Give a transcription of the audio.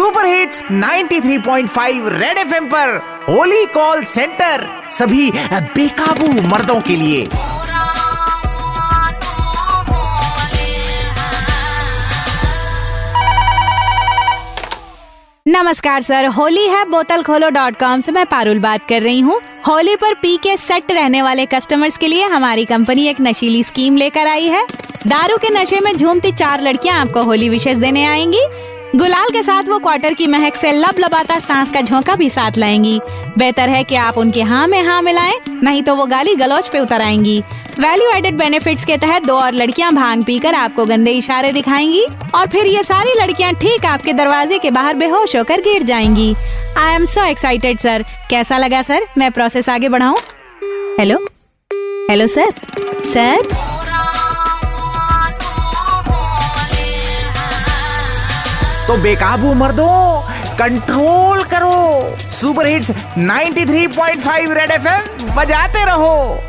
Super hits 93.5 red FM पर Holi call centre, सभी बेकाबू मर्दों के लिए। नमस्कार सर, होली है बोतल खोलो डॉट कॉम से मैं पारुल बात कर रही हूँ। होली पर पी के सेट रहने वाले कस्टमर्स के लिए हमारी कंपनी एक नशीली स्कीम लेकर आई है। दारू के नशे में झूमती चार लड़कियाँ आपको होली विशेष देने आएँगी। गुलाल के साथ वो क्वार्टर की महक से लब लबाता सांस का झोंका भी साथ लाएँगी। बेहतर है कि आप उनके हाँ में हाँ मिलाएँ, नहीं तो वो गाली गलौज पे उतर आएँगी। वैल्यू एडेड बेनिफिट्स के तहत दो और लड़कियाँ भाँग पीकर आपको गंदे इशारे दिखाएँगी और फिर ये सारी लड़कियाँ ठीक आपके दरवाजे के बाहर बेहोश होकर गिर जाएँगी। I am so excited sir कैसा लगा सर मैं प्रोसेस आगे बढ़ाऊँ। हेलो हेलो सर सर तो बेकाबू दो। कंट्रोल करो। सुपर हिट्स 93.5 रेड एफएम बजाते रहो।